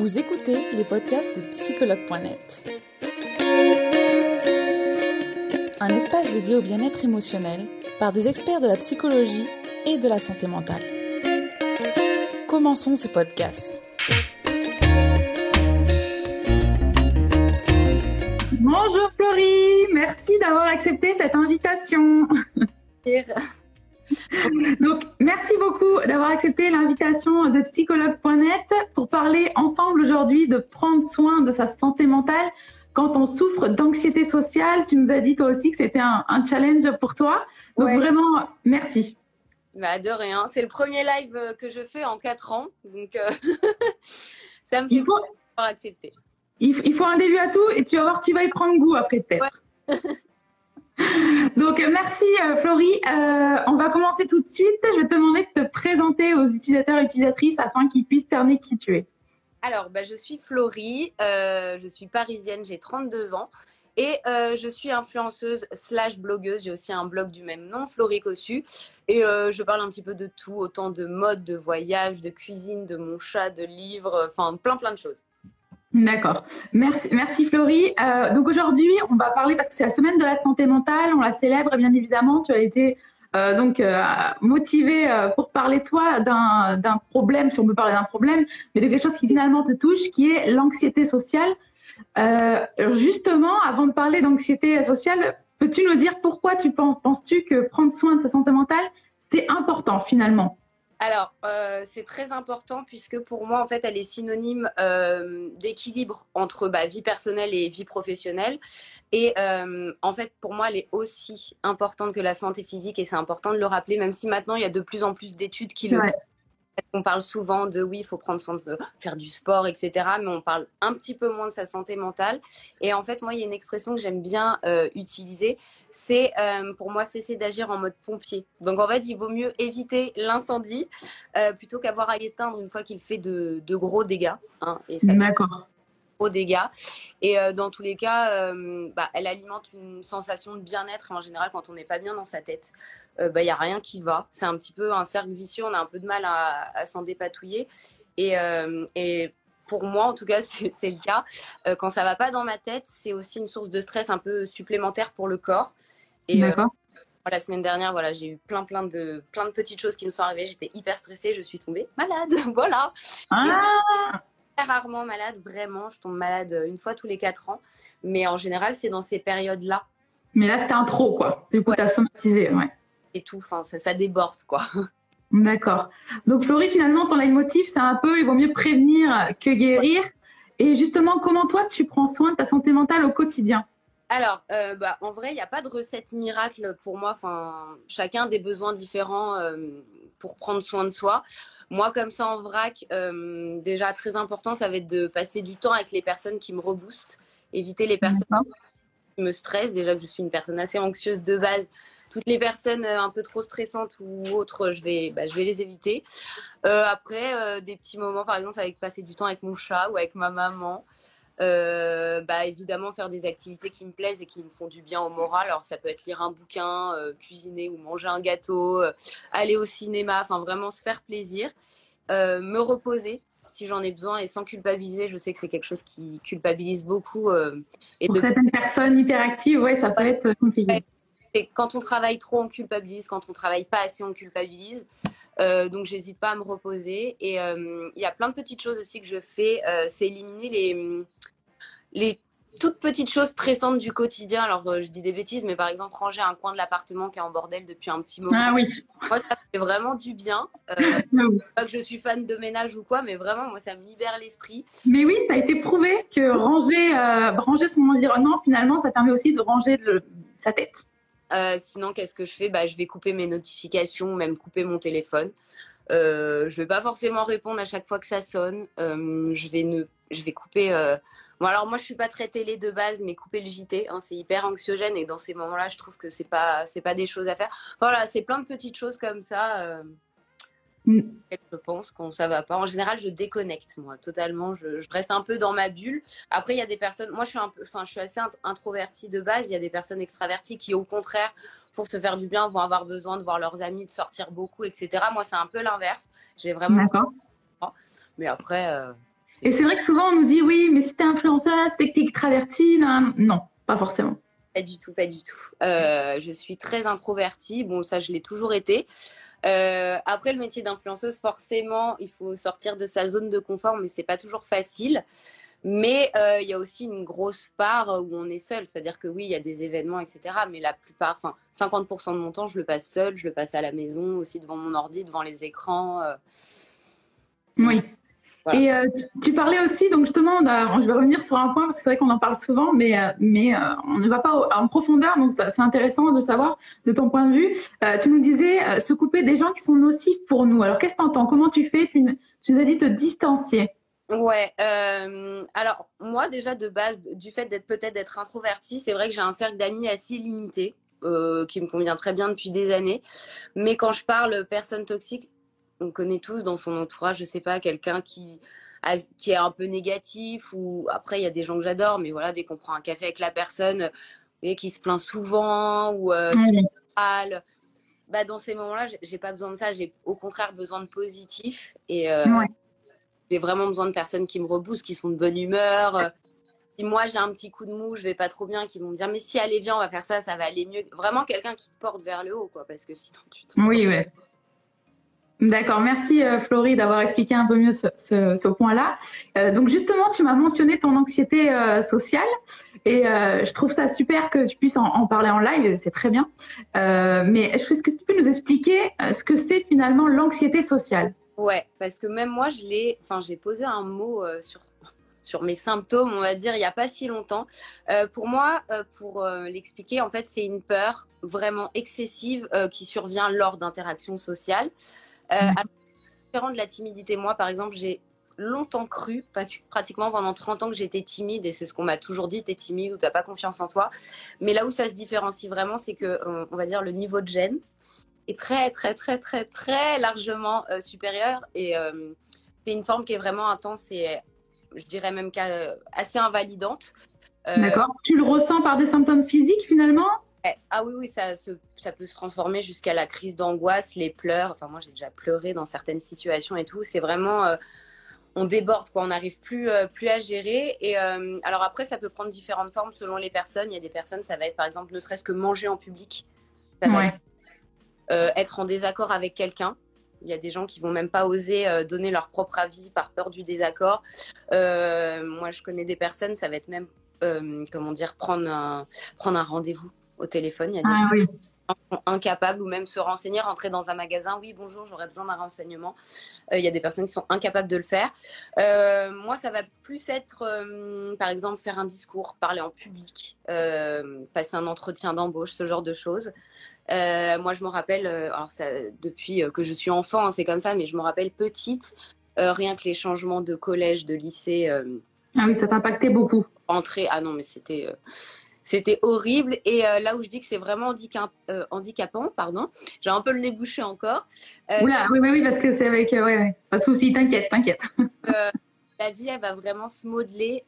Vous écoutez les podcasts de psychologue.net. Un espace dédié au bien-être émotionnel par des experts de la psychologie et de la santé mentale. Commençons ce podcast. Bonjour Florie, merci d'avoir accepté cette invitation. Donc, merci beaucoup d'avoir accepté l'invitation de psychologue.net pour parler ensemble aujourd'hui de prendre soin de sa santé mentale quand on souffre d'anxiété sociale. Tu nous as dit toi aussi que c'était un, challenge pour toi. Donc, vraiment, merci. Bah, de rien. C'est le premier live euh, que je fais en quatre ans. Donc, euh, ça me fait il faut... accepter. Il, faut un début à tout et tu vas voir, tu vas y prendre goût après peut-être. Donc, euh, merci euh, Florie. Euh, on va commencer tout de suite. Je vais te demander de te présenter aux utilisateurs et utilisatrices afin qu'ils puissent terminer qui tu es. Alors, bah, je suis Florie, je suis parisienne, j'ai 32 ans et je suis influenceuse slash blogueuse. J'ai aussi un blog du même nom, Florie Cossu. Et je parle un petit peu de tout, autant de mode, de voyage, de cuisine, de mon chat, de livres, enfin plein plein de choses. D'accord. Merci, merci Florie. Euh, donc aujourd'hui, on va parler parce que c'est la semaine de la santé mentale, on la célèbre bien évidemment. Tu as été euh, donc euh, motivée euh, pour parler toi d'un problème, si on peut parler d'un problème, mais de quelque chose qui finalement te touche, qui est l'anxiété sociale. Euh, justement, avant de parler d'anxiété sociale, peux-tu nous dire pourquoi tu penses-tu que prendre soin de sa santé mentale, c'est important finalement? Alors, euh, c'est très important puisque pour moi, en fait, elle est synonyme euh, d'équilibre entre bah, vie personnelle et vie professionnelle. Et euh, en fait, pour moi, elle est aussi importante que la santé physique et c'est important de le rappeler, même si maintenant, il y a de plus en plus d'études qui le on parle souvent de oui, il faut prendre soin de faire du sport, etc. Mais on parle un petit peu moins de sa santé mentale. Et en fait, moi, il y a une expression que j'aime bien euh, utiliser. C'est euh, pour moi cesser d'agir en mode pompier. Donc en fait, il vaut mieux éviter l'incendie euh, plutôt qu'avoir à l'éteindre une fois qu'il fait de, gros dégâts. Hein. D'accord dégâts. Et euh, dans tous les cas, euh, bah, elle alimente une sensation de bien-être. En général, quand on n'est pas bien dans sa tête, il euh, n'y bah, a rien qui va. C'est un petit peu un cercle vicieux. On a un peu de mal à, s'en dépatouiller. Et, et, pour moi, en tout cas, c'est le cas. quand ça va pas dans ma tête, c'est aussi une source de stress un peu supplémentaire pour le corps. Et la semaine dernière, voilà, j'ai eu plein, plein de, plein de petites choses qui me sont arrivées. J'étais hyper stressée, je suis tombée malade. voilà. Ah rarement malade, vraiment. Je tombe malade euh, une fois tous les quatre ans. Mais en général, c'est dans ces périodes-là. Mais là, c'était un trop, quoi. Du coup, tu as somatisé, ouais. Et tout, enfin, ça, déborde, quoi. D'accord. Donc, Florie, finalement, ton leitmotiv, c'est un peu il vaut mieux prévenir que guérir. Et justement, comment toi, tu prends soin de ta santé mentale au quotidien? Alors, euh, bah, en vrai, il n'y a pas de recette miracle pour moi. Enfin, chacun a des besoins différents euh, pour prendre soin de soi. Moi, comme ça, en vrac, euh, déjà très important, ça va être de passer du temps avec les personnes qui me reboostent, éviter les personnes qui me stressent. Déjà, je suis une personne assez anxieuse de base. Toutes les personnes euh, un peu trop stressantes ou autres, je vais, bah, je vais les éviter. Euh, après, des petits moments, par exemple, avec passer du temps avec mon chat ou avec ma maman. Euh, bah, évidemment faire des activités qui me plaisent et qui me font du bien au moral. Alors ça peut être lire un bouquin, euh, cuisiner ou manger un gâteau, euh, aller au cinéma, enfin vraiment se faire plaisir, me reposer si j'en ai besoin et sans culpabiliser. Je sais que c'est quelque chose qui culpabilise beaucoup. et Pour certaines personnes hyperactives, ouais, ça peut être compliqué. Et quand on travaille trop, on culpabilise. Quand on travaille pas assez, on culpabilise. Euh, donc, j'hésite pas à me reposer. Et il y a plein de petites choses aussi que je fais. c'est éliminer les, les toutes petites choses stressantes du quotidien. Alors, euh, je dis des bêtises, mais par exemple, ranger un coin de l'appartement qui est en bordel depuis un petit moment. Ah oui. Moi, ça fait vraiment du bien. Euh, pas que je suis fan de ménage ou quoi, mais vraiment, moi, ça me libère l'esprit. Mais oui, ça a été prouvé que ranger, euh, ranger son environnement, finalement, ça permet aussi de ranger sa tête. Sinon, qu'est-ce que je fais? Bah, Je vais couper mes notifications, même couper mon téléphone. je vais pas forcément répondre à chaque fois que ça sonne. je, vais ne... je vais couper Bon, alors moi, je suis pas très télé de base, mais couper le JT, hein, c'est hyper anxiogène et dans ces moments-là, je trouve que c'est pas, pas des choses à faire. Voilà, c'est plein de petites choses comme ça. Mm. Je pense qu'on ça va pas. En général, je déconnecte moi totalement. Je, reste un peu dans ma bulle. Après, il y a des personnes. Moi, je suis un peu, enfin, je suis assez introvertie de base. Il y a des personnes extraverties qui, au contraire, pour se faire du bien, vont avoir besoin de voir leurs amis, de sortir beaucoup, etc. Moi, c'est un peu l'inverse. J'ai vraiment. D'accord. Mais après. Euh, Et c'est vrai que souvent on nous dit oui, mais si t'es influenceuse, c'est que t'es extravertie. Non, non, pas forcément. Pas du tout, pas du tout. Euh, je suis très introvertie. Bon, ça, je l'ai toujours été. Euh, après, le métier d'influenceuse, forcément, il faut sortir de sa zone de confort, mais c'est pas toujours facile. Mais euh, il y a aussi une grosse part où on est seul. C'est-à-dire que oui, il y a des événements, etc. Mais la plupart, enfin, 50% de mon temps, je le passe seul. Je le passe à la maison, aussi devant mon ordi, devant les écrans. Oui. Et euh, tu, parlais aussi, donc justement, je vais revenir sur un point parce que c'est vrai qu'on en parle souvent, mais, euh, mais euh, on ne va pas en profondeur, donc c'est intéressant de savoir de ton point de vue. tu nous disais se couper des gens qui sont nocifs pour nous. Alors qu'est-ce que tu entends Comment tu fais? Tu, tu, nous as dit te distancier. Ouais, alors moi déjà de base, du fait d'être peut-être d'être introvertie, c'est vrai que j'ai un cercle d'amis assez limité. qui me convient très bien depuis des années. Mais quand je parle personnes toxiques, on connaît tous dans son entourage, je sais pas, quelqu'un qui, qui est un peu négatif ou après il y a des gens que j'adore, mais voilà, dès qu'on prend un café avec la personne et qui se plaint souvent ou euh, bah, dans ces moments-là, j'ai pas besoin de ça, j'ai au contraire besoin de positif et euh, j'ai vraiment besoin de personnes qui me reboostent, qui sont de bonne humeur. Si moi j'ai un petit coup de mou, je vais pas trop bien, qui vont me dire mais si allez viens, on va faire ça, ça va aller mieux. Vraiment quelqu'un qui te porte vers le haut, quoi, parce que sinon tu te oui, ouais. D'accord, merci euh, Florie d'avoir expliqué un peu mieux ce, point-là. Euh, donc justement, tu m'as mentionné ton anxiété euh, sociale et je trouve ça super que tu puisses en, parler en live, c'est très bien. mais est-ce que tu peux nous expliquer ce que c'est finalement l'anxiété sociale? Ouais, parce que même moi, je l'ai, enfin, j'ai posé un mot sur sur mes symptômes, on va dire, il n'y a pas si longtemps. pour moi, pour l'expliquer, en fait, c'est une peur vraiment excessive qui survient lors d'interactions sociales. Euh, différent de la timidité, moi, par exemple, j'ai longtemps cru, pratiquement pendant 30 ans, que j'étais timide, et c'est ce qu'on m'a toujours dit, t'es timide ou t'as pas confiance en toi. Mais là où ça se différencie vraiment, c'est que, euh, on va dire, le niveau de gêne est très, très, très, très, très largement euh, supérieur. Et euh, c'est une forme qui est vraiment intense et, je dirais même assez invalidante. D'accord. Tu le ressens par des symptômes physiques finalement? Ah oui, oui, ça, ça peut se transformer jusqu'à la crise d'angoisse, les pleurs. Enfin, moi, j'ai déjà pleuré dans certaines situations et tout. C'est vraiment, euh, on déborde, quoi. On n'arrive plus, euh, plus à gérer. Et euh, alors après, ça peut prendre différentes formes selon les personnes. Il y a des personnes, ça va être par exemple, ne serait-ce que manger en public. Ça va être, être, en désaccord avec quelqu'un. Il y a des gens qui vont même pas oser donner leur propre avis par peur du désaccord. moi, je connais des personnes, ça va être même, comment dire, prendre prendre un rendez-vous au téléphone. Il y a des ah, sont incapables ou même se renseigner, rentrer dans un magasin. Oui, bonjour, j'aurais besoin d'un renseignement. Euh, il y a des personnes qui sont incapables de le faire. Euh, moi, ça va plus être, euh, par exemple, faire un discours, parler en public, passer un entretien d'embauche, ce genre de choses. moi, je me rappelle, alors ça, depuis que je suis enfant, hein, c'est comme ça, mais je me rappelle petite, rien que les changements de collège, de lycée. ah oui, ça t'a impacté beaucoup. Entrer, ah non, mais c'était c'était horrible. Et euh, là où je dis que c'est vraiment euh, handicapant, pardon, j'ai un peu le nez bouché encore. Euh, oui, oui, oui, parce que c'est avec. ouais, Pas de souci, t'inquiète, t'inquiète. la vie, elle va vraiment se modeler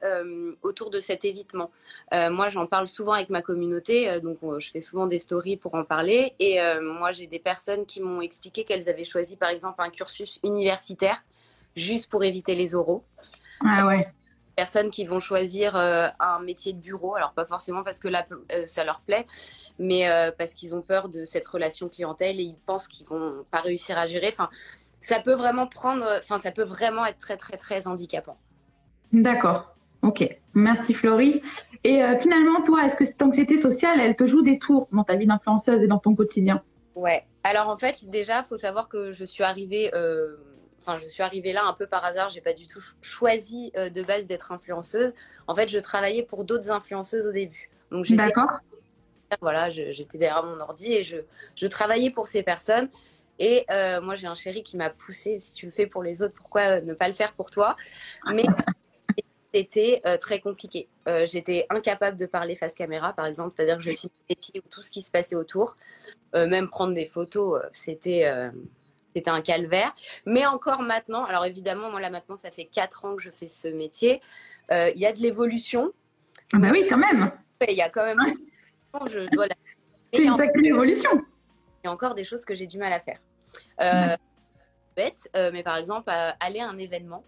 autour de cet évitement. moi, j'en parle souvent avec ma communauté, donc je fais souvent des stories pour en parler. Et moi, j'ai des personnes qui m'ont expliqué qu'elles avaient choisi, par exemple, un cursus universitaire juste pour éviter les oraux. Ah ouais personnes qui vont choisir euh, un métier de bureau, alors pas forcément parce que là, euh, ça leur plaît, mais euh, parce qu'ils ont peur de cette relation clientèle et ils pensent qu'ils vont pas réussir à gérer. Enfin, ça peut vraiment prendre, enfin, ça peut vraiment être très, très, très handicapant. D'accord. Ok. Merci Florie. Et finalement, toi, est-ce que cette anxiété sociale, elle te joue des tours dans ta vie d'influenceuse et dans ton quotidien? Ouais. Alors en fait, déjà, il faut savoir que je suis arrivée enfin, je suis arrivée là un peu par hasard. J'ai pas du tout choisi euh, de base d'être influenceuse. En fait, je travaillais pour d'autres influenceuses au début. Donc, D'accord. Voilà, j'étais derrière mon ordi et je, je travaillais pour ces personnes. Et euh, moi, j'ai un chéri qui m'a poussé. Si tu le fais pour les autres, pourquoi ne pas le faire pour toi? Mais c'était euh, très compliqué. J'étais incapable de parler face caméra, par exemple, c'est-à-dire que je filmais les pieds ou tout ce qui se passait autour. même prendre des photos, c'était c'était un calvaire. Mais encore maintenant, alors évidemment, moi là maintenant, ça fait 4 ans que je fais ce métier. Euh, il y a de l'évolution. Ah bah oui, quand même. Il y a quand même. Je dois la... C'est une sacrée évolution. Il y a encore des choses que j'ai du mal à faire. Euh, Bête, euh, mais par exemple, aller à un événement,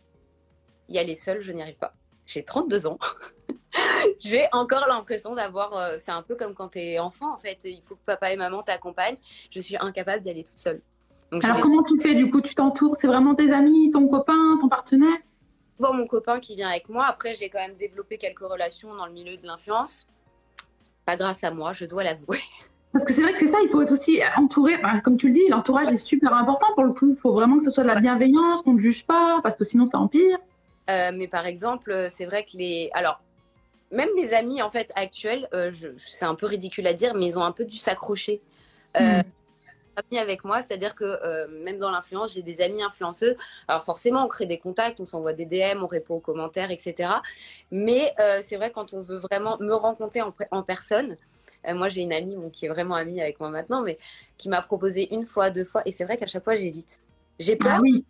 y aller seule, je n'y arrive pas. J'ai 32 ans. j'ai encore l'impression d'avoir. Euh, c'est un peu comme quand tu es enfant, en fait. Il faut que papa et maman t'accompagnent. Je suis incapable d'y aller toute seule. Alors, comment tu fais Du coup, tu t'entoures? C'est vraiment tes amis, ton copain, ton partenaire? Bon, mon copain qui vient avec moi. Après, j'ai quand même développé quelques relations dans le milieu de l'influence. Pas grâce à moi, je dois l'avouer. Parce que c'est vrai que c'est ça, il faut être aussi entouré. comme tu le dis, l'entourage est super important pour le coup. Il faut vraiment que ce soit de la bienveillance, qu'on ne juge pas, parce que sinon ça empire. Euh, mais par exemple, c'est vrai que les. Alors, même mes amis en fait actuels, euh, c'est un peu ridicule à dire, mais ils ont un peu dû s'accrocher. Euh, hmm. Amis avec moi, c'est-à-dire que euh, même dans l'influence, j'ai des amis influenceux. Alors forcément, on crée des contacts, on s'envoie des DM, on répond aux commentaires, etc. Mais c'est vrai quand on veut vraiment me rencontrer en, personne, moi j'ai une amie qui est vraiment amie avec moi maintenant, mais qui m'a proposé une fois, deux fois, et c'est vrai qu'à chaque fois j'évite. J'ai peur. Ah oui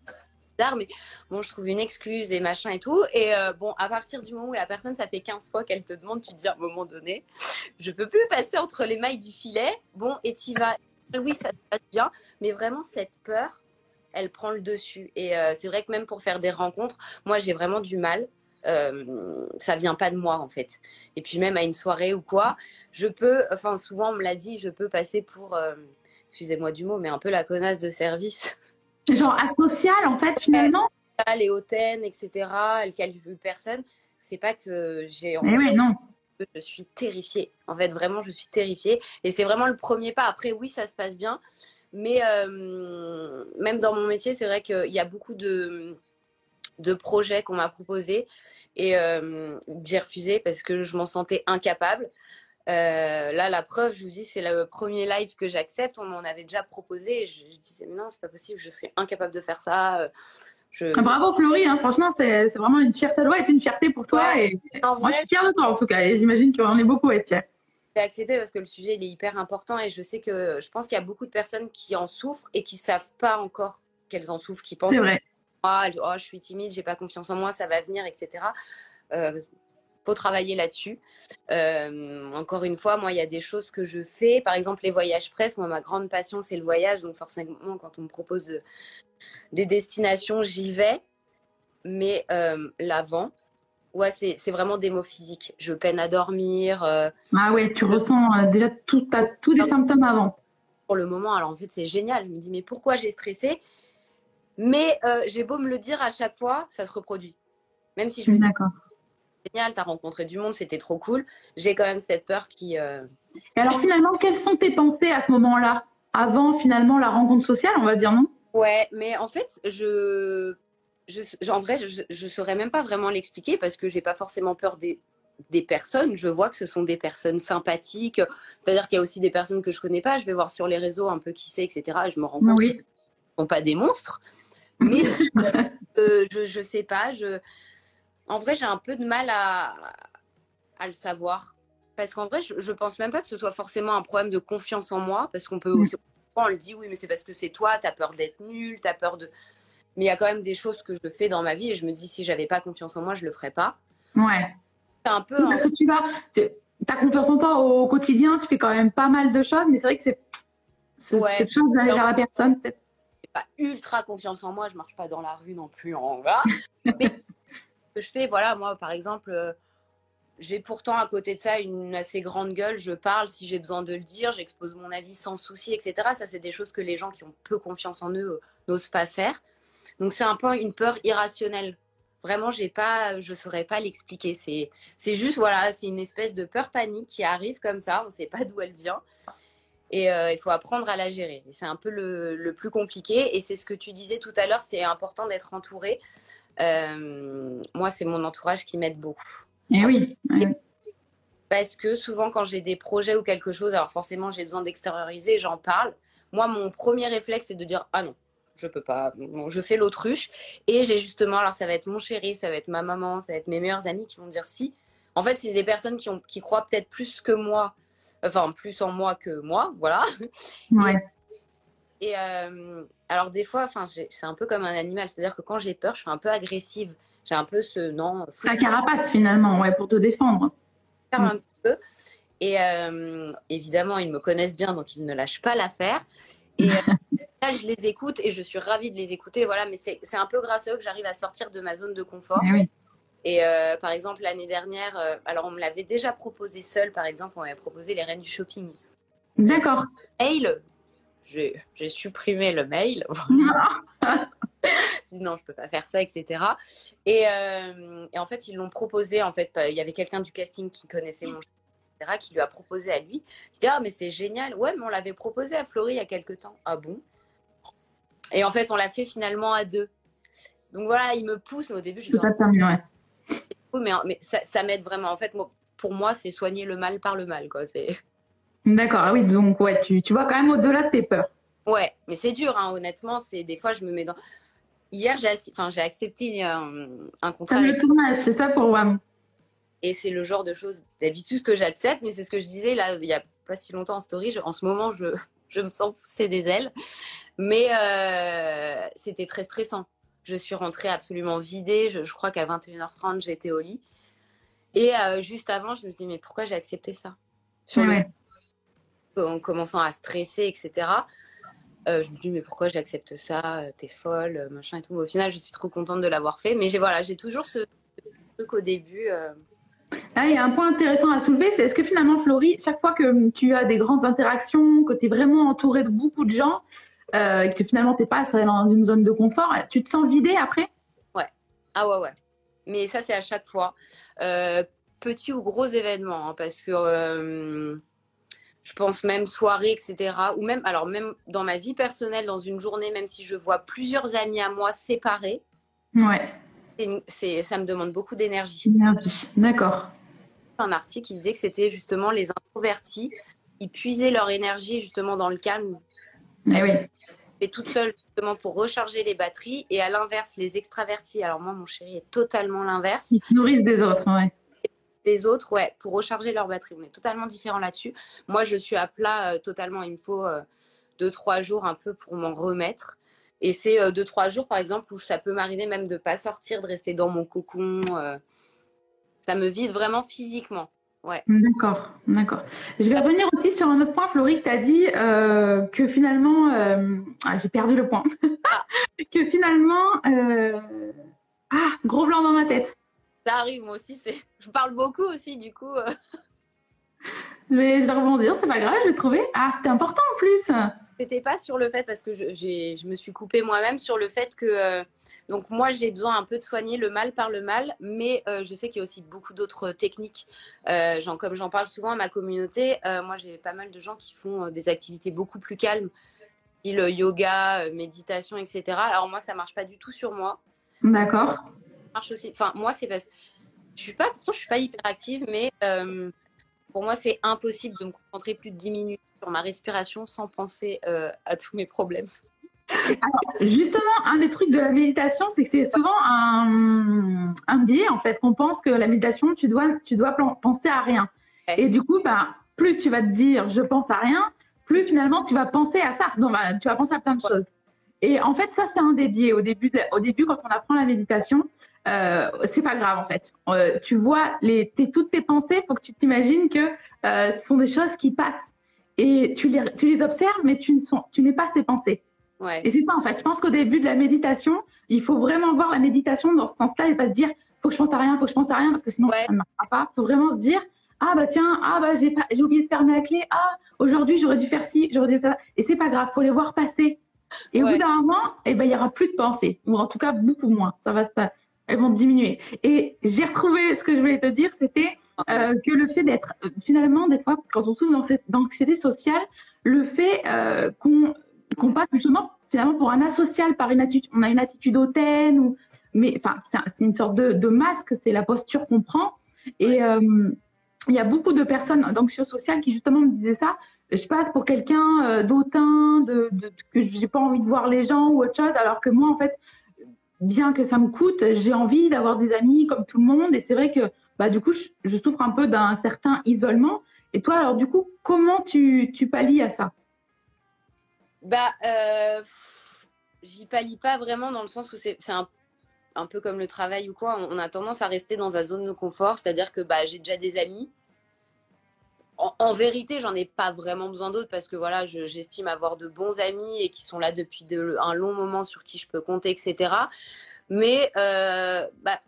mais bon, je trouve une excuse et machin et tout. Et euh, bon, à partir du moment où la personne, ça fait 15 fois qu'elle te demande, tu te dis à un moment donné, je peux plus passer entre les mailles du filet. Bon, et tu vas. Oui, ça se passe bien, mais vraiment, cette peur, elle prend le dessus. Et euh, c'est vrai que même pour faire des rencontres, moi, j'ai vraiment du mal. Euh, ça vient pas de moi en fait. Et puis même à une soirée ou quoi, je peux, enfin souvent on me l'a dit, je peux passer pour, excusez-moi du mot, mais un peu la connasse de service. Genre asocial, en fait, finalement Les hautaines, etc., elle calcule personne. C'est pas que j'ai. Mais oui, non. Je suis terrifiée. En fait, vraiment, je suis terrifiée. Et c'est vraiment le premier pas. Après, oui, ça se passe bien. Mais euh, même dans mon métier, c'est vrai qu'il y a beaucoup de, de projets qu'on m'a proposés et euh, j'ai refusé parce que je m'en sentais incapable. Euh, là, la preuve, je vous dis, c'est le premier live que j'accepte. On m'en avait déjà proposé. je, disais, mais non, c'est pas possible, je serais incapable de faire ça. Bravo Florie, hein. franchement, c'est vraiment une fierté. Ça doit être une fierté pour toi. et moi, je suis fière de toi en tout cas. Et j'imagine qu'on est beaucoup à être fiers. J'ai accepté parce que le sujet il est hyper important et je sais que je pense qu'il y a beaucoup de personnes qui en souffrent et qui savent pas encore qu'elles en souffrent, qui pensent. C'est vrai. Ah, oh, je suis timide, j'ai pas confiance en moi, ça va venir, etc. Euh, faut travailler là-dessus. Euh, encore une fois, moi, il y a des choses que je fais. Par exemple, les voyages presse. Moi, ma grande passion, c'est le voyage. Donc, forcément, quand on me propose des destinations, j'y vais. Mais euh, l'avant, ouais, c'est vraiment des mots physiques. Je peine à dormir. Euh, ah ouais, tu ressens déjà tout, as tous des symptômes avant. Pour le moment, alors en fait, c'est génial. Je me dis, mais pourquoi j'ai stressé? Mais j'ai beau me le dire à chaque fois, ça se reproduit. Même si je me dis, génial, tu as rencontré du monde, c'était trop cool. J'ai quand même cette peur qui. Euh, Et alors finalement, quelles sont tes pensées à ce moment-là Avant finalement la rencontre sociale, on va dire non? Ouais, mais en fait, je. je en vrai, je ne saurais même pas vraiment l'expliquer parce que j'ai pas forcément peur des, des personnes. Je vois que ce sont des personnes sympathiques. C'est-à-dire qu'il y a aussi des personnes que je connais pas. Je vais voir sur les réseaux un peu qui c'est, etc. Et je me rends compte oui. ne sont pas des monstres. Mais euh, je, je sais pas. Je, en vrai, j'ai un peu de mal à, à le savoir. Parce qu'en vrai, je, ne pense même pas que ce soit forcément un problème de confiance en moi. Parce qu'on peut mm. aussi. On le dit, oui, mais c'est parce que c'est toi, tu as peur d'être nul, tu as peur de. Mais il y a quand même des choses que je fais dans ma vie et je me dis, si j'avais pas confiance en moi, je le ferais pas. Ouais. C'est un peu. parce que tu vas. as confiance en toi au quotidien, tu fais quand même pas mal de choses, mais c'est vrai que c'est. Cette chose d'aller vers la personne, peut-être. pas ultra confiance en moi, je marche pas dans la rue non plus en bas. mais que je fais, voilà, moi, par exemple, euh, j'ai pourtant à côté de ça une assez grande gueule. Je parle si j'ai besoin de le dire, j'expose mon avis sans souci, etc. Ça, c'est des choses que les gens qui ont peu confiance en eux euh, n'osent pas faire. Donc, c'est un peu une peur irrationnelle. Vraiment, j'ai pas, je saurais pas l'expliquer. C'est, c'est juste, voilà, c'est une espèce de peur panique qui arrive comme ça. On ne sait pas d'où elle vient. Et euh, il faut apprendre à la gérer. C'est un peu le, le, plus compliqué. Et c'est ce que tu disais tout à l'heure, c'est important d'être entouré. Euh, moi, c'est mon entourage qui m'aide beaucoup. Et eh oui. Parce que souvent, quand j'ai des projets ou quelque chose, alors forcément, j'ai besoin d'extérioriser, j'en parle. Moi, mon premier réflexe, c'est de dire Ah non, je peux pas. je fais l'autruche. Et j'ai justement, alors ça va être mon chéri, ça va être ma maman, ça va être mes meilleurs amis qui vont dire si. En fait, c'est des personnes qui, ont, qui croient peut-être plus que moi, enfin, plus en moi que moi, voilà. Ouais. Et euh, alors des fois, enfin, c'est un peu comme un animal, c'est-à-dire que quand j'ai peur, je suis un peu agressive. J'ai un peu ce non. Ça carapace finalement, ouais, pour te défendre. Un peu. Et euh, évidemment, ils me connaissent bien, donc ils ne lâchent pas l'affaire. Et euh, là, je les écoute et je suis ravie de les écouter. Voilà, mais c'est un peu grâce à eux que j'arrive à sortir de ma zone de confort. Eh oui. Et euh, par exemple, l'année dernière, alors on me l'avait déjà proposé seul, par exemple, on m'avait proposé les reines du shopping. D'accord. Mail, j'ai supprimé le mail. je dis non, je peux pas faire ça, etc. Et, euh, et en fait, ils l'ont proposé. En fait, il y avait quelqu'un du casting qui connaissait mon etc., qui lui a proposé à lui. Je dis ah mais c'est génial. Ouais, mais on l'avait proposé à Florie il y a quelques temps. Ah bon? Et en fait, on l'a fait finalement à deux. Donc voilà, il me pousse, mais au début, je C'est pas terminé, ouais mais, mais ça, m'aide vraiment. En fait, pour moi, c'est soigner le mal par le mal. quoi. D'accord, ah oui, donc ouais, tu, tu vois quand même au-delà de tes peurs. Ouais, mais c'est dur, hein, honnêtement. C'est Des fois, je me mets dans. Hier, j'ai enfin, accepté un, un contrat. le tournage, c'est ça pour moi. Et c'est le genre de choses d'habitude que j'accepte, mais c'est ce que je disais là, il n'y a pas si longtemps en story. en ce moment, je, je me sens pousser des ailes. Mais euh, c'était très stressant. Je suis rentrée absolument vidée. Je, crois qu'à 21h30, j'étais au lit. Et euh, juste avant, je me suis dit, mais pourquoi j'ai accepté ça? En commençant à stresser, etc. Euh, je me dis, mais pourquoi j'accepte ça T'es folle, machin et tout. Au final, je suis trop contente de l'avoir fait. Mais j'ai voilà, j'ai toujours ce truc au début. Euh. Ah, il y a un point intéressant à soulever, c'est est-ce que finalement, Florie, chaque fois que tu as des grandes interactions, que tu es vraiment entourée de beaucoup de gens, euh, et que finalement t'es pas dans une zone de confort, tu te sens vidé après? Ouais. Ah ouais, ouais. Mais ça, c'est à chaque fois. Euh, petit ou gros événement, hein, parce que euh, je pense même soirée, etc. Ou même, alors même dans ma vie personnelle, dans une journée, même si je vois plusieurs amis à moi séparés, ouais. c'est, ça me demande beaucoup d'énergie. D'accord. Un article qui disait que c'était justement les introvertis, ils puisaient leur énergie justement dans le calme. Eh oui et toute seule justement pour recharger les batteries. Et à l'inverse, les extravertis, alors moi, mon chéri est totalement l'inverse. Ils se nourrissent des autres, ouais. Des autres, ouais, pour recharger leur batterie. On est totalement différents là-dessus. Moi, je suis à plat euh, totalement. Il me faut euh, deux, trois jours un peu pour m'en remettre. Et c'est euh, deux, trois jours, par exemple, où ça peut m'arriver même de pas sortir, de rester dans mon cocon. ça me vide vraiment physiquement. Ouais. D'accord, d'accord. Je vais revenir aussi sur un autre point, Florie, que tu as dit euh, que finalement, euh, ah, j'ai perdu le point, ah. que finalement, euh, ah, gros blanc dans ma tête. Ça arrive, moi aussi, c'est... je parle beaucoup aussi, du coup. Mais je vais rebondir, c'est pas grave, je vais trouver. Ah, c'était important en plus. C'était pas sur le fait, parce que je, je me suis coupée moi-même sur le fait que donc moi, j'ai besoin un peu de soigner le mal par le mal, mais euh, je sais qu'il y a aussi beaucoup d'autres techniques. Euh, comme j'en parle souvent à ma communauté, euh, moi j'ai pas mal de gens qui font des activités beaucoup plus calmes, style yoga, méditation, etc. Alors moi, ça marche pas du tout sur moi. D'accord. Marche aussi. Enfin, moi, c'est parce que je suis pas, pourtant, je suis pas hyper active, mais pour moi, c'est impossible de me concentrer plus de 10 minutes sur ma respiration sans penser à tous mes problèmes justement, un des trucs de la méditation, c'est que c'est souvent un, un, biais, en fait, qu'on pense que la méditation, tu dois, tu dois penser à rien. Et du coup, bah, plus tu vas te dire je pense à rien, plus finalement tu vas penser à ça. Donc, bah, tu vas penser à plein de choses. Et en fait, ça, c'est un des biais. Au début, au début, quand on apprend la méditation, euh, c'est pas grave en fait. Euh, tu vois les, toutes tes pensées, faut que tu t'imagines que euh, ce sont des choses qui passent. Et tu les, tu les observes, mais tu, tu n'es pas ces pensées. Et c'est ça en fait. Je pense qu'au début de la méditation, il faut vraiment voir la méditation dans ce sens-là et pas se dire faut que je pense à rien, faut que je pense à rien parce que sinon ça ne marchera pas. Il faut vraiment se dire ah bah tiens, ah bah j'ai j'ai oublié de fermer la clé. Ah aujourd'hui j'aurais dû faire ci, j'aurais dû faire et c'est pas grave, faut les voir passer. Et au bout d'un moment, eh ben il y aura plus de pensées ou en tout cas beaucoup moins. Ça va ça, elles vont diminuer. Et j'ai retrouvé ce que je voulais te dire, c'était euh, que le fait d'être finalement des fois quand on souffre d'anxiété sociale, le fait euh, qu'on passe justement finalement pour un asocial par une attitude, on a une attitude hautaine ou, mais enfin c'est une sorte de, masque, c'est la posture qu'on prend. Et euh, il y a beaucoup de personnes d'anxieux social qui justement me disaient ça. Je passe pour quelqu'un euh, d'autant, de, de, que j'ai pas envie de voir les gens ou autre chose, alors que moi en fait, bien que ça me coûte, j'ai envie d'avoir des amis comme tout le monde. Et c'est vrai que bah, du coup, je, souffre un peu d'un certain isolement. Et toi, alors du coup, comment tu, tu pallies à ça? Bah, euh, j'y pallie pas vraiment dans le sens où c'est un, un, peu comme le travail ou quoi. On, a tendance à rester dans sa zone de confort, c'est-à-dire que bah, j'ai déjà des amis. En, vérité, j'en ai pas vraiment besoin d'autres parce que voilà, j'estime avoir de bons amis et qui sont là depuis de, un long moment sur qui je peux compter, etc. Mais euh, bah,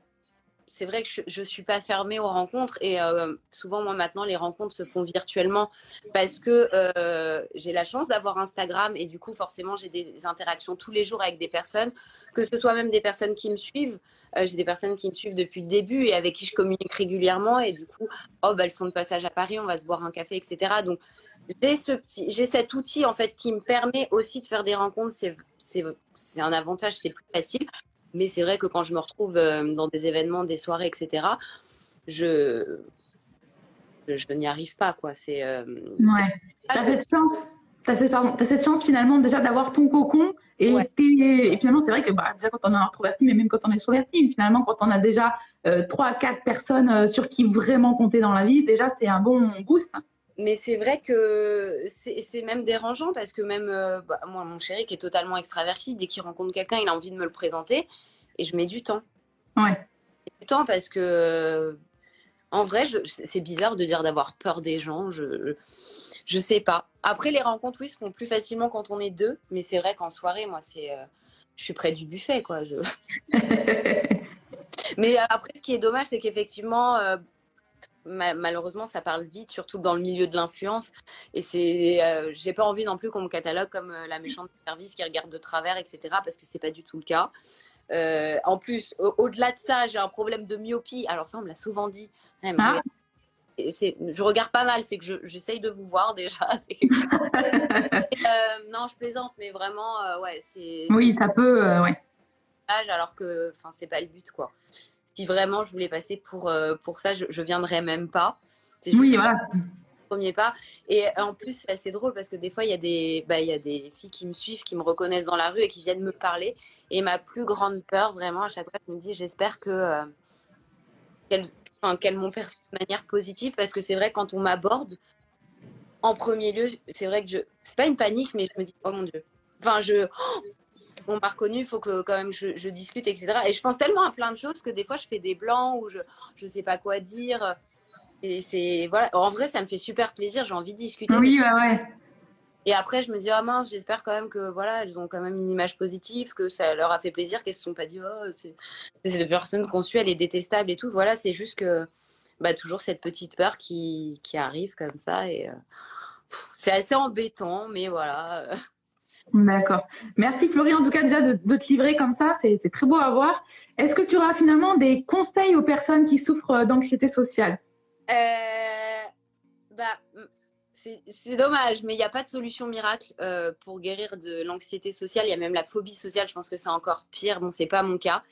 c'est vrai que je ne suis pas fermée aux rencontres et euh, souvent, moi, maintenant, les rencontres se font virtuellement parce que euh, j'ai la chance d'avoir Instagram et du coup, forcément, j'ai des interactions tous les jours avec des personnes, que ce soit même des personnes qui me suivent. Euh, j'ai des personnes qui me suivent depuis le début et avec qui je communique régulièrement et du coup, oh, bah, elles sont de passage à Paris, on va se boire un café, etc. Donc, j'ai ce petit, j'ai cet outil en fait qui me permet aussi de faire des rencontres. C'est, c'est un avantage, c'est plus facile. Mais c'est vrai que quand je me retrouve euh, dans des événements, des soirées, etc., je, je, n'y arrive pas. Quoi. C'est, euh, Ouais. Chance. Tu as, cette chance finalement déjà d'avoir ton cocon et, et finalement c'est vrai que bah, déjà quand on est introverti mais même quand on est extroverti finalement quand on a déjà euh, trois quatre personnes sur qui vraiment compter dans la vie déjà c'est un bon boost. Mais c'est vrai que c'est même dérangeant parce que même euh, bah, moi, mon chéri qui est totalement extraverti, dès qu'il rencontre quelqu'un, il a envie de me le présenter et je mets du temps. Ouais. Du temps parce que en vrai, c'est bizarre de dire d'avoir peur des gens. Je, je sais pas. Après, les rencontres, oui, se font plus facilement quand on est deux, mais c'est vrai qu'en soirée, moi, c'est, euh, je suis près du buffet, quoi. Je... mais après, ce qui est dommage, c'est qu'effectivement malheureusement, ça parle vite, surtout dans le milieu de l'influence. Et c'est, euh, j'ai pas envie non plus qu'on me catalogue comme euh, la méchante service qui regarde de travers, etc. Parce que c'est pas du tout le cas. Euh, en plus, au-delà de ça, j'ai un problème de myopie. Alors ça, on me l'a souvent dit. Ah. Je regarde pas mal, c'est que j'essaye de vous voir déjà. non, je plaisante, mais vraiment, ouais, c'est. Oui, ça peut, ouais. Alors que, enfin, c'est pas le but, quoi si vraiment je voulais passer pour, euh, pour ça, je, viendrais même pas. Oui, voilà. Premier pas. Et en plus, c'est assez drôle parce que des fois, il y, a des, bah, il y a des filles qui me suivent, qui me reconnaissent dans la rue et qui viennent me parler. Et ma plus grande peur, vraiment, à chaque fois, je me dis, j'espère que euh, qu'elles m'ont perçu de manière positive parce que c'est vrai, quand on m'aborde, en premier lieu, c'est vrai que je. C'est pas une panique, mais je me dis, oh mon Dieu. Enfin, je on m'a reconnu, il faut que quand même je, discute, etc. Et je pense tellement à plein de choses que des fois je fais des blancs ou je ne sais pas quoi dire. Et c'est voilà, en vrai ça me fait super plaisir, j'ai envie de discuter. Oui, ouais, ouais. Et après je me dis ah mince, j'espère quand même que voilà, elles ont quand même une image positive, que ça leur a fait plaisir, qu'elles se sont pas dit oh c'est des personnes qu'on suit, elle est détestable et tout. Voilà, c'est juste que bah toujours cette petite peur qui, qui arrive comme ça et euh, c'est assez embêtant, mais voilà. D'accord. Merci Florie en tout cas déjà de, te livrer comme ça, c'est très beau à voir. Est-ce que tu auras finalement des conseils aux personnes qui souffrent d'anxiété sociale? Euh, bah, C'est dommage, mais il n'y a pas de solution miracle euh, pour guérir de l'anxiété sociale. Il y a même la phobie sociale, je pense que c'est encore pire. Bon, c'est pas mon cas.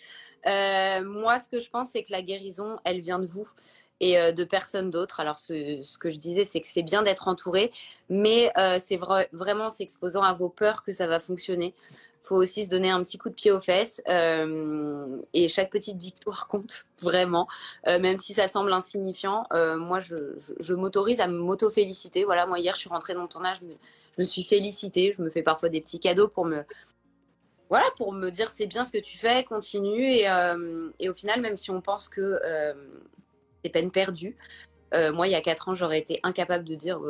Euh, moi, ce que je pense, c'est que la guérison, elle vient de vous et euh, de personne d'autre. Alors, ce, que je disais, c'est que c'est bien d'être entouré, mais c'est vraiment s'exposant à vos peurs que ça va fonctionner. Faut aussi se donner un petit coup de pied aux fesses euh, et chaque petite victoire compte vraiment, même si ça semble insignifiant. moi, je, m'autorise à m'auto-féliciter. Voilà, moi hier, je suis rentrée dans ton âge, je me, suis félicitée. Je me fais parfois des petits cadeaux pour me voilà, pour me dire c'est bien ce que tu fais, continue. Et, et, au final, même si on pense que c'est peine perdue. Euh, moi, il y a quatre ans, j'aurais été incapable de dire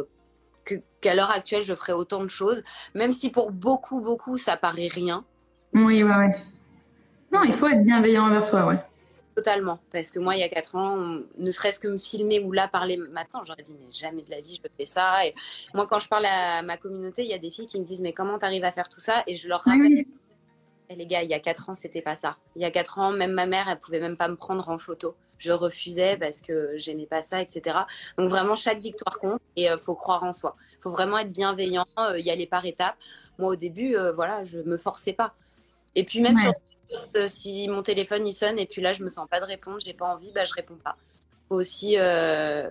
qu'à l'heure actuelle, je ferais autant de choses, même si pour beaucoup, beaucoup, ça paraît rien. Oui, ouais, ouais. Non, il faut être bienveillant envers soi, ouais. Totalement, parce que moi, il y a quatre ans, ne serait-ce que me filmer ou là parler maintenant, j'aurais dit, mais jamais de la vie, je fais ça. Et moi, quand je parle à ma communauté, il y a des filles qui me disent, mais comment tu arrives à faire tout ça? Et je leur rappelle, et eh, les gars, il y a quatre ans, c'était pas ça. Il y a quatre ans, même ma mère, elle pouvait même pas me prendre en photo je refusais parce que j'aimais pas ça, etc. Donc vraiment, chaque victoire compte et il euh, faut croire en soi. Il faut vraiment être bienveillant, euh, y aller par étapes. Moi, au début, euh, voilà, je me forçais pas. Et puis même si mon téléphone il sonne et puis là, je me sens pas de répondre, j'ai pas envie, bah je réponds pas. Faut aussi,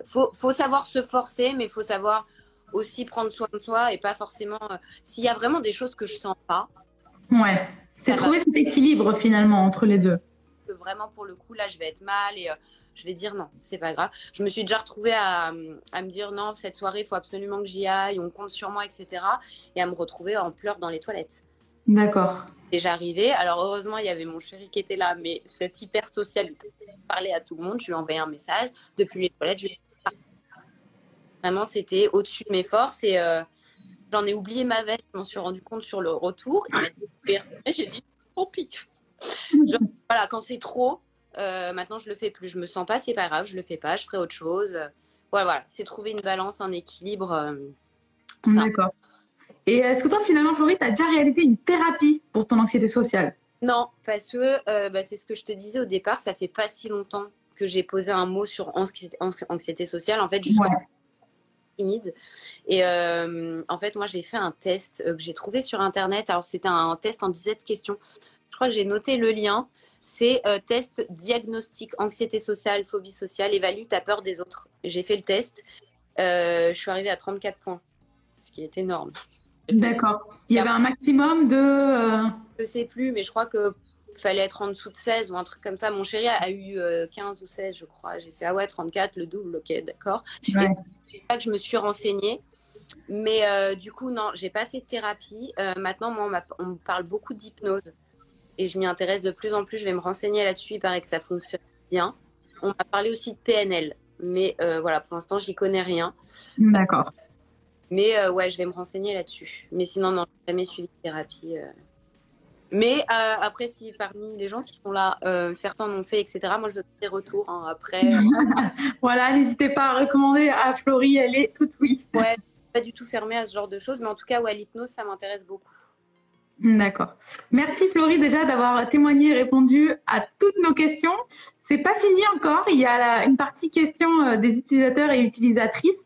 faut, faut savoir se forcer, mais faut savoir aussi prendre soin de soi et pas forcément. S'il y a vraiment des choses que je sens pas. Ouais. C'est trouver cet équilibre finalement entre les deux vraiment pour le coup là je vais être mal et euh, je vais dire non, c'est pas grave. Je me suis déjà retrouvée à, me dire non, cette soirée, il faut absolument que j'y aille, on compte sur moi, etc. Et à me retrouver en pleurs dans les toilettes. D'accord. Et j'arrivais, alors heureusement, il y avait mon chéri qui était là, mais cette hyper socialité, parlait à tout le monde, je lui ai envoyé un message depuis les toilettes, je lui Vraiment, c'était au-dessus de mes forces et j'en ai oublié ma veste. Je m'en suis rendu compte sur le retour. J'ai dit, tant pis. voilà, quand c'est trop, maintenant je le fais plus. Je me sens pas, c'est pas grave, je le fais pas, je ferai autre chose. Voilà, voilà. c'est trouver une balance, un équilibre. D'accord. Et est-ce que toi, finalement, Florie, tu as déjà réalisé une thérapie pour ton anxiété sociale? Non, parce que euh, bah, c'est ce que je te disais au départ, ça fait pas si longtemps que j'ai posé un mot sur anxiété, sociale. En fait, je suis timide. Et euh, en fait, moi, j'ai fait un test euh, que j'ai trouvé sur Internet. Alors, c'était un test en 17 questions. Je crois que j'ai noté le lien. C'est test diagnostic anxiété sociale, phobie sociale, évalue ta peur des autres. J'ai fait le test. je suis arrivée à 34 points, ce qui est énorme. D'accord. Il y avait un maximum de. Euh, je sais plus, mais je crois que fallait être en dessous de 16 ou un truc comme ça. Mon chéri a eu 15 euh, ou 16, je crois. J'ai fait, ah ouais, 34, le double, ok, d'accord. Ouais. C'est là que je me suis renseignée. Mais euh, du coup, non, j'ai pas fait de thérapie. maintenant, moi, on, me parle beaucoup d'hypnose. Et je m'y intéresse de plus en plus. Je vais me renseigner là-dessus. Il paraît que ça fonctionne bien. On m'a parlé aussi de PNL. Mais voilà, pour l'instant, j'y connais rien. D'accord. Mais euh, ouais, je vais me renseigner là-dessus. Mais sinon, non, j'ai jamais suivi de thérapie. Euh. Mais euh, après, si parmi les gens qui sont là, certains l'ont fait, etc., moi, je veux des retours hein, après. voilà, n'hésitez pas à recommander à Florie, elle est toute oui. ouais, pas du tout fermée à ce genre de choses, mais en tout cas, ouais, l'hypnose, ça m'intéresse beaucoup. D'accord. Merci Florie déjà d'avoir témoigné et répondu à toutes nos questions. C'est pas fini encore. Il y a une partie questions des utilisateurs et utilisatrices.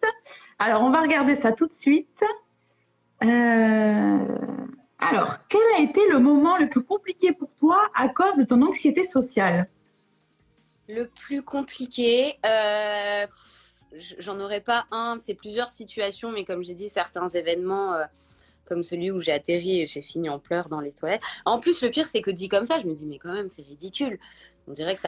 Alors, on va regarder ça tout de suite. Euh, alors, quel a été le moment le plus compliqué pour toi à cause de ton anxiété sociale? Le plus compliqué, euh, j'en aurais pas un, c'est plusieurs situations, mais comme j'ai dit, certains événements. Euh, comme celui où j'ai atterri et j'ai fini en pleurs dans les toilettes. En plus, le pire, c'est que dit comme ça, je me dis, mais quand même, c'est ridicule. On dirait que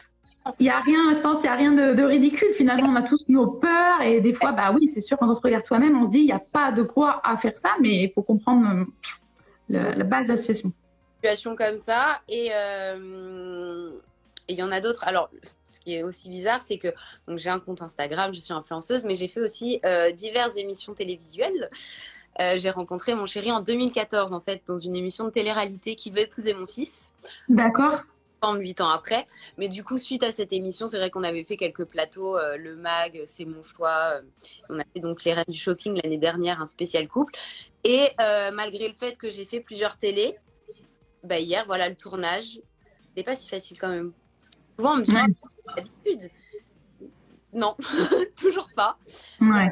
il n'y a rien, je pense, il n'y a rien de, ridicule. Finalement, on a tous nos peurs et des fois, bah oui, c'est sûr, quand on se regarde soi-même, on se dit, il n'y a pas de quoi à faire ça, mais il faut comprendre euh, la base de la situation. Situation comme ça euh, et il y en a d'autres. Alors, ce qui est aussi bizarre, c'est que j'ai un compte Instagram, je suis influenceuse, mais j'ai fait aussi euh, diverses émissions télévisuelles. J'ai rencontré mon chéri en 2014, en fait, dans une émission de télé-réalité qui veut épouser mon fils. D'accord. 8 ans après. Mais du coup, suite à cette émission, c'est vrai qu'on avait fait quelques plateaux, euh, le mag, c'est mon choix. Euh, on a fait donc les reines du shopping l'année dernière, un spécial couple. Et euh, malgré le fait que j'ai fait plusieurs télés, bah, hier, voilà le tournage. C'est pas si facile quand même. Souvent, on me dit, d'habitude. Non, toujours pas. Ouais.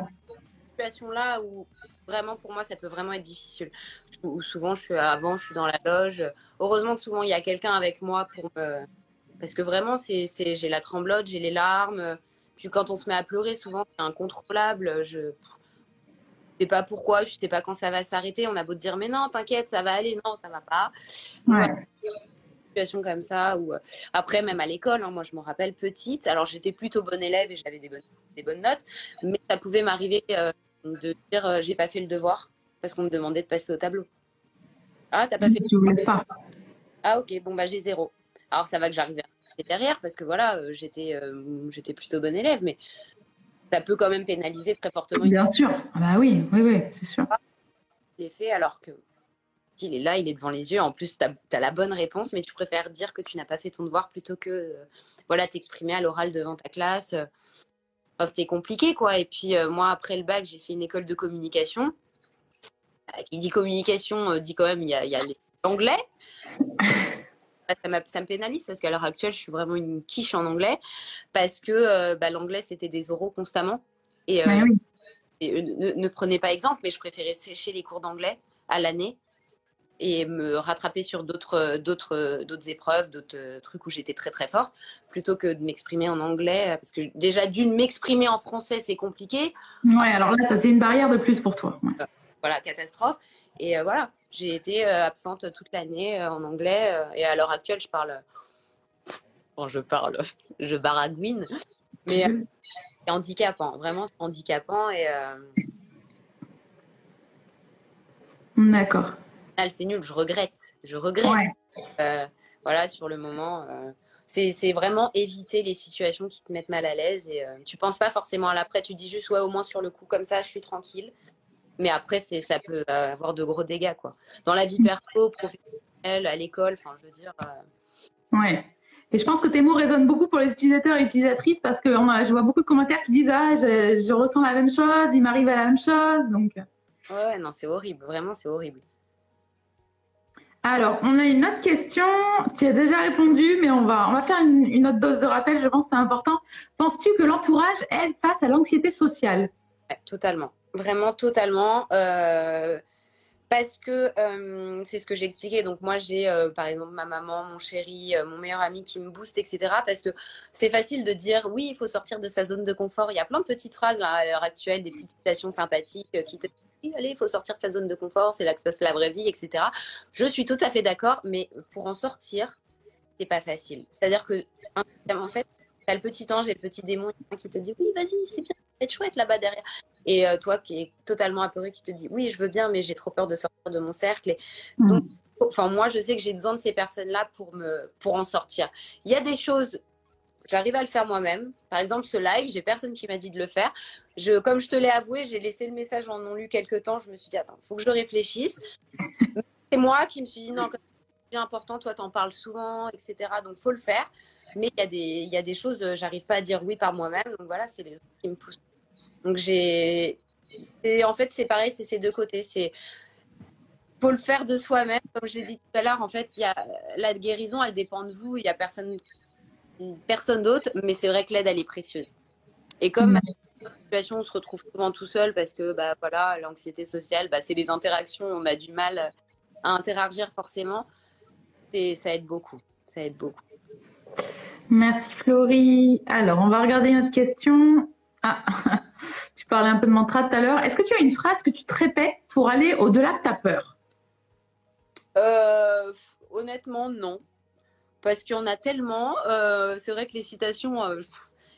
Situation là où vraiment pour moi ça peut vraiment être difficile. Souvent je suis avant, je suis dans la loge. Heureusement que souvent il y a quelqu'un avec moi pour me parce que vraiment c'est j'ai la tremblote, j'ai les larmes. Puis quand on se met à pleurer, souvent c'est incontrôlable. Je sais pas pourquoi, je sais pas quand ça va s'arrêter. On a beau dire mais non, t'inquiète, ça va aller, non, ça va pas. Ouais. situation comme ça ou après même à l'école, hein, moi je me rappelle petite. Alors j'étais plutôt bonne élève et j'avais des bonnes des bonnes notes, mais ça pouvait m'arriver euh, de dire euh, j'ai pas fait le devoir parce qu'on me demandait de passer au tableau. Ah, t'as pas fait le devoir Ah, ok, bon, bah j'ai zéro. Alors ça va que j'arrivais derrière parce que voilà, euh, j'étais euh, j'étais plutôt bonne élève, mais ça peut quand même pénaliser très fortement. Bien sûr, ah bah oui, oui, oui, c'est sûr. Il est fait alors que il est là, il est devant les yeux. En plus, tu as, la bonne réponse, mais tu préfères dire que tu n'as pas fait ton devoir plutôt que voilà t'exprimer à l'oral devant ta classe c'était compliqué, quoi. Et puis, euh, moi, après le bac, j'ai fait une école de communication. Euh, qui dit communication, euh, dit quand même, il y a, l'anglais. Ça, ça, me pénalise parce qu'à l'heure actuelle, je suis vraiment une quiche en anglais parce que bah, l'anglais, c'était des oraux constamment. Et, ne, ne, prenez pas exemple, mais je préférais sécher les cours d'anglais à l'année et me rattraper sur d'autres d'autres d'autres épreuves, d'autres euh, trucs où j'étais très très forte, plutôt que de m'exprimer en anglais, parce que déjà d'une m'exprimer en français c'est compliqué. Ouais, alors là ça c'est une barrière de plus pour toi. Euh, voilà, catastrophe. Et euh, voilà, j'ai été absente toute l'année en anglais et à l'heure actuelle je parle, bon je parle, je baragouine, mais c'est handicapant, vraiment c'est handicapant et. D'accord c'est nul, je regrette. Je regrette. Euh, voilà, sur le moment, euh, c'est vraiment éviter les situations qui te mettent mal à l'aise. Et tu penses pas forcément à l'après, tu dis juste, ouais, au moins sur le coup, comme ça, je suis tranquille. Mais après, ça peut avoir de gros dégâts, quoi. Dans la vie perso, professionnelle, à l'école, enfin, je veux dire. Ouais. Et je pense que tes mots résonnent beaucoup pour les utilisateurs et utilisatrices parce que je vois beaucoup de commentaires qui disent Ah, je, ressens la même chose, il m'arrive à la même chose. Donc... Ouais, non, c'est horrible. Vraiment, c'est horrible. Alors, on a une autre question. Tu as déjà répondu, mais on va, on va faire une, autre dose de rappel. Je pense que c'est important. Penses-tu que l'entourage aide face à l'anxiété sociale? Totalement. Vraiment, totalement. Euh, parce que euh, c'est ce que j'ai expliqué. Donc moi j'ai euh, par exemple ma maman, mon chéri, mon meilleur ami qui me booste, etc. Parce que c'est facile de dire oui, il faut sortir de sa zone de confort. Il y a plein de petites phrases à l'heure actuelle, des petites citations sympathiques qui te allez, il faut sortir de sa zone de confort, c'est là que se passe la vraie vie, etc. Je suis tout à fait d'accord, mais pour en sortir, c'est pas facile. C'est-à-dire que en fait, tu as le petit ange et le petit démon qui te dit oui, vas-y, c'est bien, c'est chouette là-bas derrière. Et euh, toi qui es totalement apeuré, qui te dis oui, je veux bien, mais j'ai trop peur de sortir de mon cercle. Et mm. donc, enfin, moi, je sais que j'ai besoin de ces personnes-là pour, me, pour en sortir. Il y a des choses, j'arrive à le faire moi-même. Par exemple, ce live, j'ai personne qui m'a dit de le faire. Je, comme je te l'ai avoué, j'ai laissé le message en non lu quelques temps. Je me suis dit, attends, il faut que je réfléchisse. C'est moi qui me suis dit, non, c'est important, toi, t'en parles souvent, etc. Donc, faut le faire. Mais il y, a des, y a des choses, j'arrive pas à dire oui par moi-même. Donc, voilà, c'est les autres qui me poussent donc j'ai. En fait, c'est pareil, c'est ces deux côtés. C'est faut le faire de soi-même. Comme j'ai dit tout à l'heure, en fait, y a la guérison, elle dépend de vous. Il y a personne, personne d'autre, mais c'est vrai que l'aide, elle est précieuse. Et comme mmh. la situation, on se retrouve souvent tout seul parce que, bah voilà, l'anxiété sociale, bah, c'est les interactions. On a du mal à interagir forcément. Et ça aide beaucoup. Ça aide beaucoup. Merci Florie. Alors, on va regarder notre question. Ah, tu parlais un peu de mantra tout à l'heure. Est-ce que tu as une phrase que tu te répètes pour aller au-delà de ta peur? Euh, Honnêtement, non. Parce qu'il y en a tellement. Euh, c'est vrai que les citations, euh,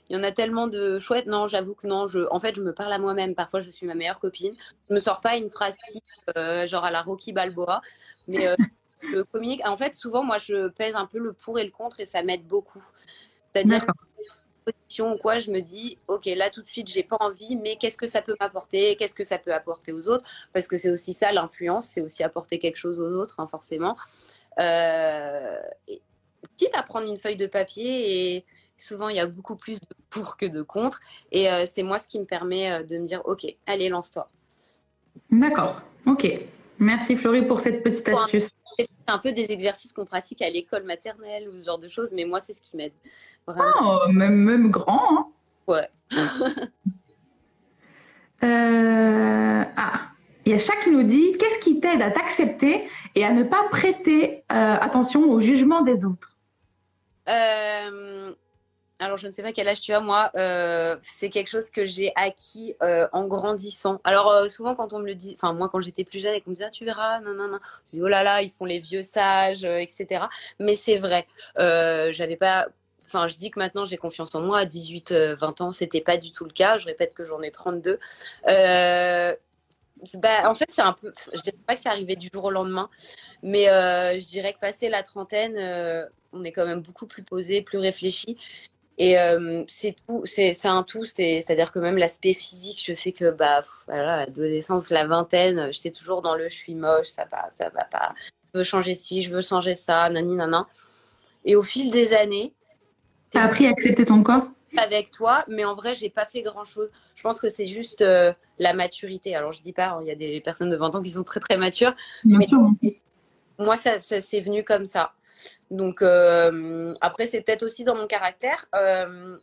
il y en a tellement de chouettes. Non, j'avoue que non. Je, en fait, je me parle à moi-même. Parfois, je suis ma meilleure copine. Je me sors pas une phrase type, genre à la Rocky Balboa. Mais je communique. En fait, souvent, moi, je pèse un peu le pour et le contre et ça m'aide beaucoup. C'est-à-dire position ou quoi, je me dis, ok, là tout de suite, j'ai pas envie, mais qu'est-ce que ça peut m'apporter? Qu'est-ce que ça peut apporter aux autres? Parce que c'est aussi ça, l'influence, c'est aussi apporter quelque chose aux autres, hein, forcément. Euh, quitte à prendre une feuille de papier et souvent il y a beaucoup plus de pour que de contre. Et euh, c'est moi ce qui me permet euh, de me dire, ok, allez, lance-toi. D'accord, ok. Merci Florie pour cette petite astuce. C'est un peu des exercices qu'on pratique à l'école maternelle ou ce genre de choses, mais moi, c'est ce qui m'aide. Oh, même, même grand. Hein. ouais. Euh, ah, il y a chaque qui nous dit qu'est-ce qui t'aide à t'accepter et à ne pas prêter euh, attention au jugement des autres? Euh, alors, je ne sais pas quel âge tu as, moi. Euh, c'est quelque chose que j'ai acquis euh, en grandissant. Alors, euh, souvent, quand on me le dit, enfin, moi, quand j'étais plus jeune et qu'on me disait, ah, tu verras, non, non, non, je dis, oh là là, ils font les vieux sages, etc. Mais c'est vrai. J'avais pas. Enfin, je dis que maintenant j'ai confiance en moi. À 18, 20 ans, c'était pas du tout le cas. Je répète que j'en ai 32. Bah, en fait, c'est un peu. Je dirais pas que c'est arrivé du jour au lendemain, mais je dirais que passé la trentaine, on est quand même beaucoup plus posé, plus réfléchi. Et euh, c'est tout, c'est un tout, c'est-à-dire que même l'aspect physique, je sais que bah voilà, l'adolescence, la vingtaine, j'étais toujours dans le je suis moche, ça va, ça va pas, je veux changer ci, je veux changer ça, nani nana. Et au fil des années, t'as appris à accepter ton corps? Avec toi, mais en vrai, j'ai pas fait grand chose. Je pense que c'est juste euh, la maturité. Alors, je dis pas, hein, il y a des personnes de 20 ans qui sont très très matures. Bien sûr. Moi, ça, ça c'est venu comme ça. Donc euh, après, c'est peut-être aussi dans mon caractère. Euh,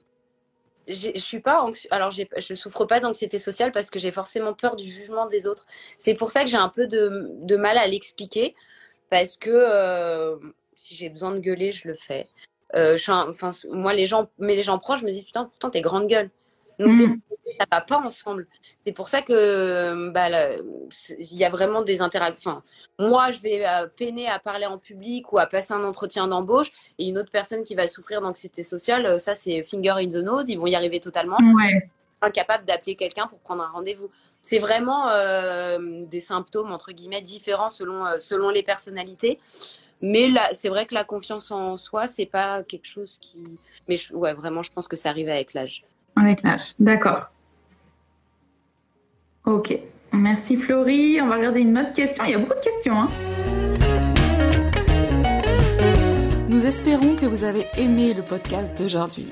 je suis pas alors je souffre pas d'anxiété sociale parce que j'ai forcément peur du jugement des autres. C'est pour ça que j'ai un peu de, mal à l'expliquer parce que si j'ai besoin de gueuler, je le fais. Enfin, moi, les gens, mais les gens proches me disent putain, pourtant t'es grande gueule. Donc, mm. ça va pas ensemble. C'est pour ça que bah, il y a vraiment des interactions. moi, je vais euh, peiner à parler en public ou à passer un entretien d'embauche, et une autre personne qui va souffrir d'anxiété sociale, euh, ça c'est finger in the nose, ils vont y arriver totalement, ouais. incapable d'appeler quelqu'un pour prendre un rendez-vous. C'est vraiment euh, des symptômes entre guillemets différents selon selon les personnalités. Mais là, c'est vrai que la confiance en soi, c'est pas quelque chose qui. Mais ouais, vraiment, je pense que ça arrive avec l'âge. Avec l'âge, d'accord. Ok. Merci Florie. On va regarder une autre question. Il y a beaucoup de questions. Hein. Nous espérons que vous avez aimé le podcast d'aujourd'hui.